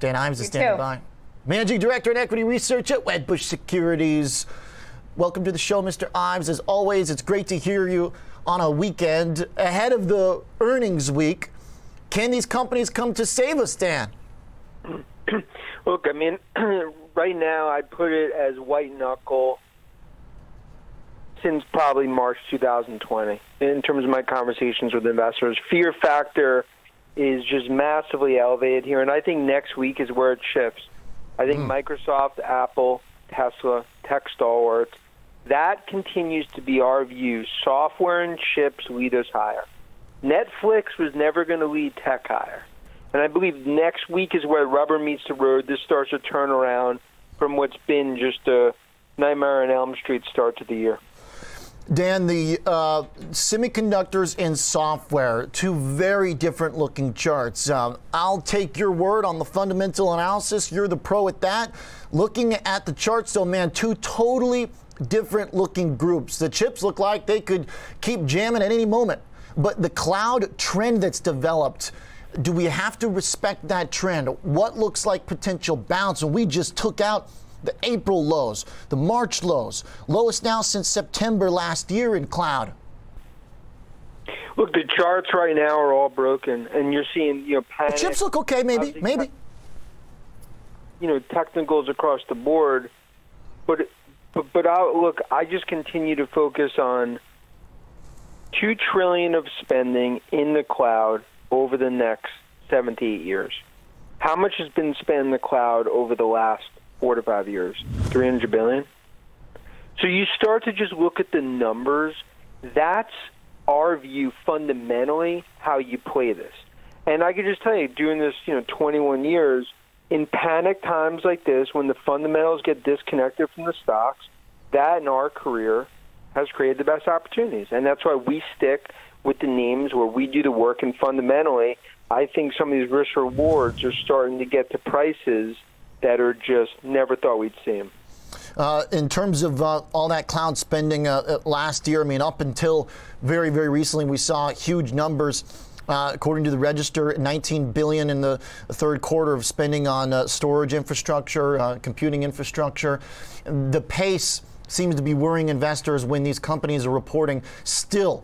Dan Ives is standing too. by. Managing Director and Equity Research at Wedbush Securities. Welcome to the show, Mr. Ives. As always, it's great to hear you on a weekend ahead of the earnings week. Can these companies come to save us, Dan? Look, I mean, right now I put it as white knuckle since probably March 2020 in terms of my conversations with investors. Fear factor is just massively elevated here, and I think next week is where it shifts. I think hmm. Microsoft, Apple, Tesla, tech stalwarts, that continues to be our view. Software and chips lead us higher. Netflix was never going to lead tech higher. And I believe next week is where rubber meets the road. This starts to turn around from what's been just a nightmare on Elm Street start to the year. Dan, the uh, semiconductors and software, two very different looking charts. Um, I'll take your word on the fundamental analysis. You're the pro at that. Looking at the charts, though, man, two totally different looking groups. The chips look like they could keep jamming at any moment. But the cloud trend that's developed, do we have to respect that trend? What looks like potential bounce? And we just took out the April lows, the March lows, lowest now since September last year in cloud. Look, the charts right now are all broken, and you're seeing you know panic. The chips look okay, maybe, maybe. you know technicals across the board, but but but I, look, I just continue to focus on two trillion of spending in the cloud over the next seven to eight years. How much has been spent in the cloud over the last four to five years? Three hundred billion. So you start to just look at the numbers. That's our view fundamentally how you play this. And I can just tell you, doing this, you know, 21 years, in panic times like this, when the fundamentals get disconnected from the stocks, that in our career has created the best opportunities. And that's why we stick with the names where we do the work. And fundamentally, I think some of these risk rewards are starting to get to prices that are just never thought we'd see them. Uh, in terms of uh, all that cloud spending uh, uh, last year, I mean, up until very, very recently, we saw huge numbers. Uh, according to the register, 19 billion in the third quarter of spending on uh, storage infrastructure, computing infrastructure. The pace seems to be worrying investors when these companies are reporting still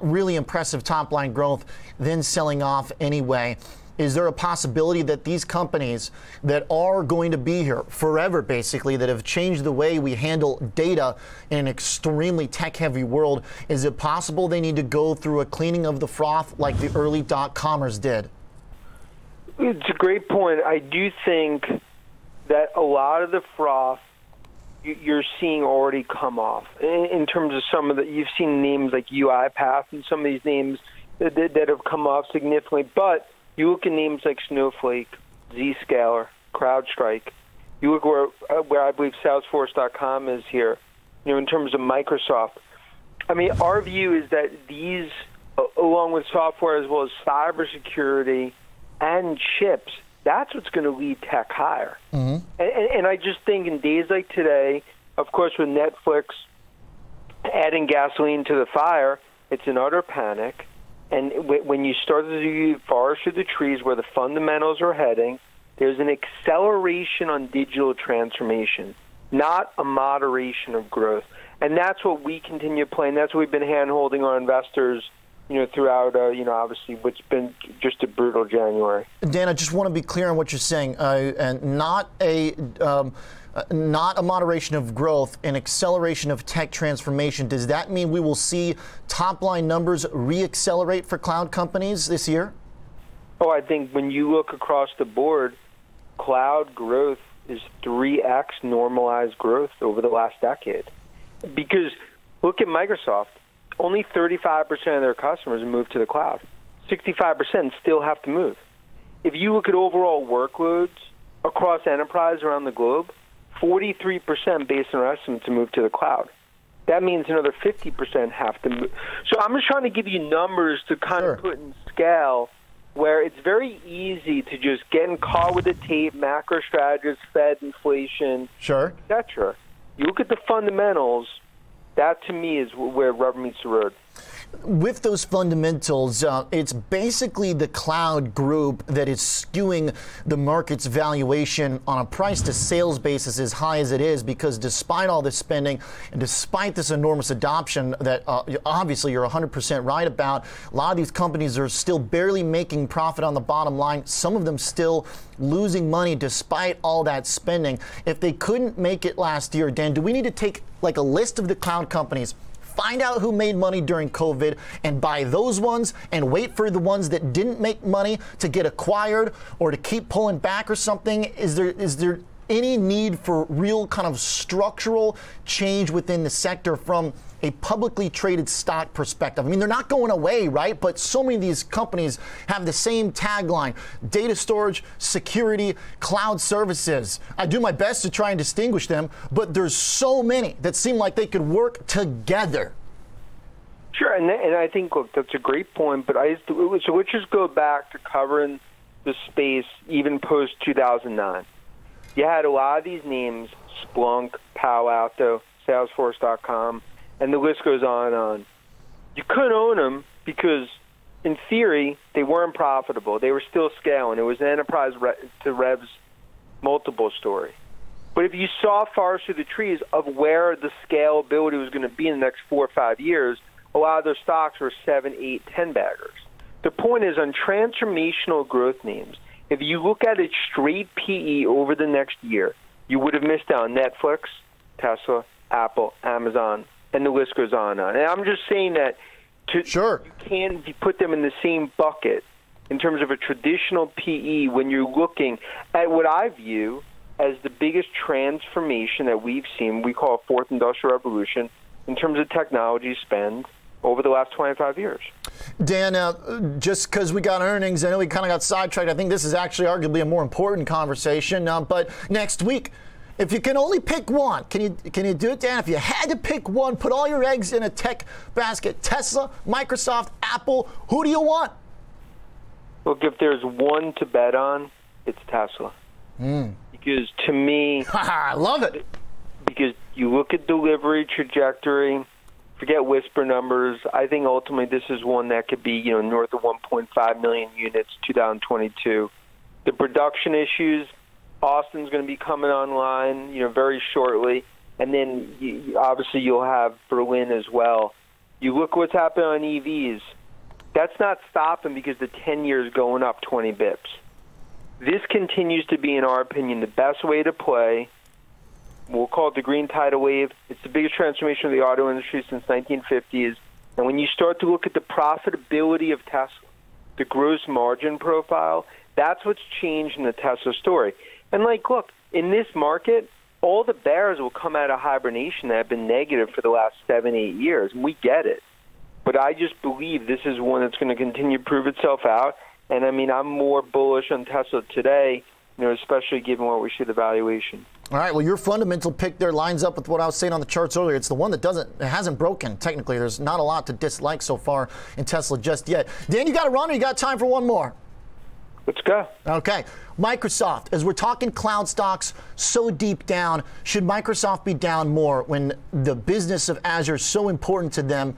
really impressive top line growth, then selling off anyway. Is there a possibility that these companies that are going to be here forever, basically, that have changed the way we handle data in an extremely tech heavy world, is it possible they need to go through a cleaning of the froth like the early dot comers did? It's a great point. I do think that a lot of the froth you- you're seeing already come off in, terms of some of the. You've seen names like UiPath and some of these names that, that have come off significantly. But you look at names like Snowflake, Zscaler, CrowdStrike. You look where where I believe Salesforce.com is here. You know, in terms of Microsoft. I mean, our view is that these, along with software as well as cybersecurity and chips, that's what's going to lead tech higher. Mm-hmm. And, and, and I just think in days like today, of course, with Netflix adding gasoline to the fire, it's an utter panic. And when you start to do forest through the trees where the fundamentals are heading, there's an acceleration on digital transformation, not a moderation of growth. And that's what we continue playing. That's what we've been hand holding our investors, you know, throughout, uh, you know, obviously what's been just a brutal January. Dan, I just want to be clear on what you're saying, uh, and not a um, uh, not a moderation of growth, an acceleration of tech transformation. Does that mean we will see top line numbers reaccelerate for cloud companies this year? Oh, I think when you look across the board, cloud growth is 3x normalized growth over the last decade. Because look at Microsoft, only 35% of their customers move to the cloud. 65% still have to move. If you look at overall workloads across enterprise around the globe, 43% based on our estimates to move to the cloud. That means another 50% have to move. So I'm just trying to give you numbers to kind Sure. of put in scale where it's very easy to just get in caught with the tape, macro strategists, Fed inflation, Sure. etc. You look at the fundamentals. That to me is where rubber meets the road. With those fundamentals, uh, it's basically the cloud group that is skewing the market's valuation on a price to sales basis as high as it is because despite all this spending and despite this enormous adoption that uh, obviously you're 100% right about, a lot of these companies are still barely making profit on the bottom line, some of them still losing money despite all that spending. If they couldn't make it last year, Dan, do we need to take like a list of the cloud companies? Find out who made money during COVID and buy those ones and wait for the ones that didn't make money to get acquired or to keep pulling back or something? Is there is there any need for real kind of structural change within the sector from a publicly traded stock perspective. I mean, they're not going away, right? But so many of these companies have the same tagline data storage, security, cloud services. I do my best to try and distinguish them, but there's so many that seem like they could work together. Sure, and, and I think look, that's a great point. But I so let's just go back to covering the space even post 2009. You had a lot of these names: Splunk, Palo Alto, Salesforce.com, and the list goes on and on. You couldn't own them because, in theory, they weren't profitable. They were still scaling. It was an enterprise to revs multiple story. But if you saw forest through the trees of where the scalability was going to be in the next four or five years, a lot of their stocks were seven, eight, ten baggers. The point is on transformational growth names, if you look at it straight PE over the next year, you would have missed out on Netflix, Tesla, Apple, Amazon, and the list goes on and on. And I'm just saying that to, sure. you can put them in the same bucket in terms of a traditional PE when you're looking at what I view as the biggest transformation that we've seen. We call it fourth industrial revolution in terms of technology spend over the last 25 years. Dan, uh, just because we got earnings, I know we kind of got sidetracked. I think this is actually arguably a more important conversation. Uh, but next week, if you can only pick one, can you can you do it, Dan? If you had to pick one, put all your eggs in a tech basket: Tesla, Microsoft, Apple. Who do you want? Look, if there's one to bet on, it's Tesla. Mm. Because to me, I love it. Because you look at delivery trajectory, forget whisper numbers. I think ultimately this is one that could be you know north of 1.5 million units 2022. The production issues Austin's going to be coming online, you know, very shortly, and then you, obviously you'll have Berlin as well. You look what's happening on EVs. That's not stopping because the 10 years going up 20 bips. This continues to be, in our opinion, the best way to play. We'll call it the green tidal wave. It's the biggest transformation of the auto industry since 1950s. And when you start to look at the profitability of Tesla, the gross margin profile, that's what's changed in the Tesla story. And like, look, in this market, all the bears will come out of hibernation that have been negative for the last seven, eight years. And we get it. But I just believe this is one that's going to continue to prove itself out. And I mean, I'm more bullish on Tesla today, you know, especially given what we see the valuation. All right. Well, your fundamental pick there lines up with what I was saying on the charts earlier. It's the one that doesn't, it hasn't broken. Technically, there's not a lot to dislike so far in Tesla just yet. Dan, you got to run, or you got time for one more? Let's go. Okay. Microsoft, as we're talking cloud stocks so deep down, should Microsoft be down more when the business of Azure is so important to them?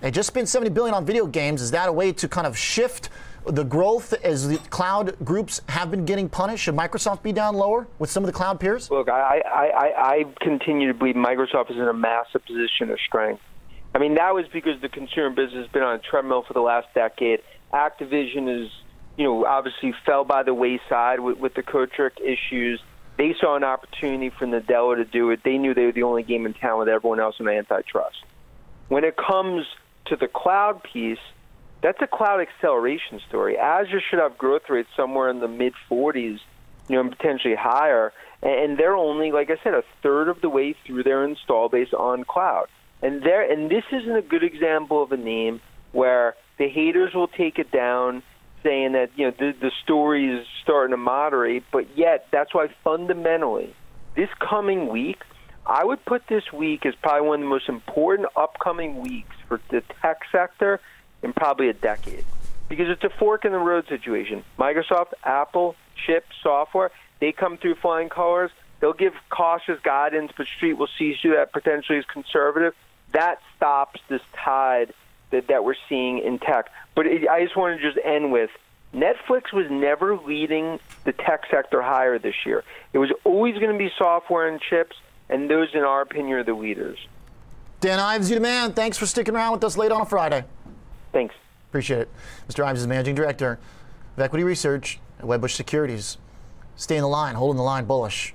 They just spent 70 billion on video games. Is that a way to kind of shift the growth as the cloud groups have been getting punished? Should Microsoft be down lower with some of the cloud peers? Look, I, I, I, I continue to believe Microsoft is in a massive position of strength. I mean, that was because the consumer business has been on a treadmill for the last decade. Activision is you know, obviously fell by the wayside with, with the Kotick issues. They saw an opportunity for Nadella to do it. They knew they were the only game in town with everyone else in antitrust. When it comes to the cloud piece, that's a cloud acceleration story. Azure should have growth rates somewhere in the mid 40s, you know, and potentially higher. And they're only, like I said, a third of the way through their install base on cloud. And there, and this isn't a good example of a name where the haters will take it down saying that you know the, the story is starting to moderate, but yet that's why fundamentally this coming week, I would put this week as probably one of the most important upcoming weeks for the tech sector in probably a decade, because it's a fork in the road situation. Microsoft, Apple, chip software, they come through flying colors. They'll give cautious guidance, but Street will see through that potentially as conservative. That stops this tide that, that we're seeing in tech. But it, I just want to just end with Netflix was never leading the tech sector higher this year. It was always going to be software and chips, and those, in our opinion, are the leaders. Dan Ives, you the man. Thanks for sticking around with us late on a Friday. Thanks. Appreciate it. Mr. Ives is managing director of equity research at Wedbush Securities. Stay in the line, holding the line bullish.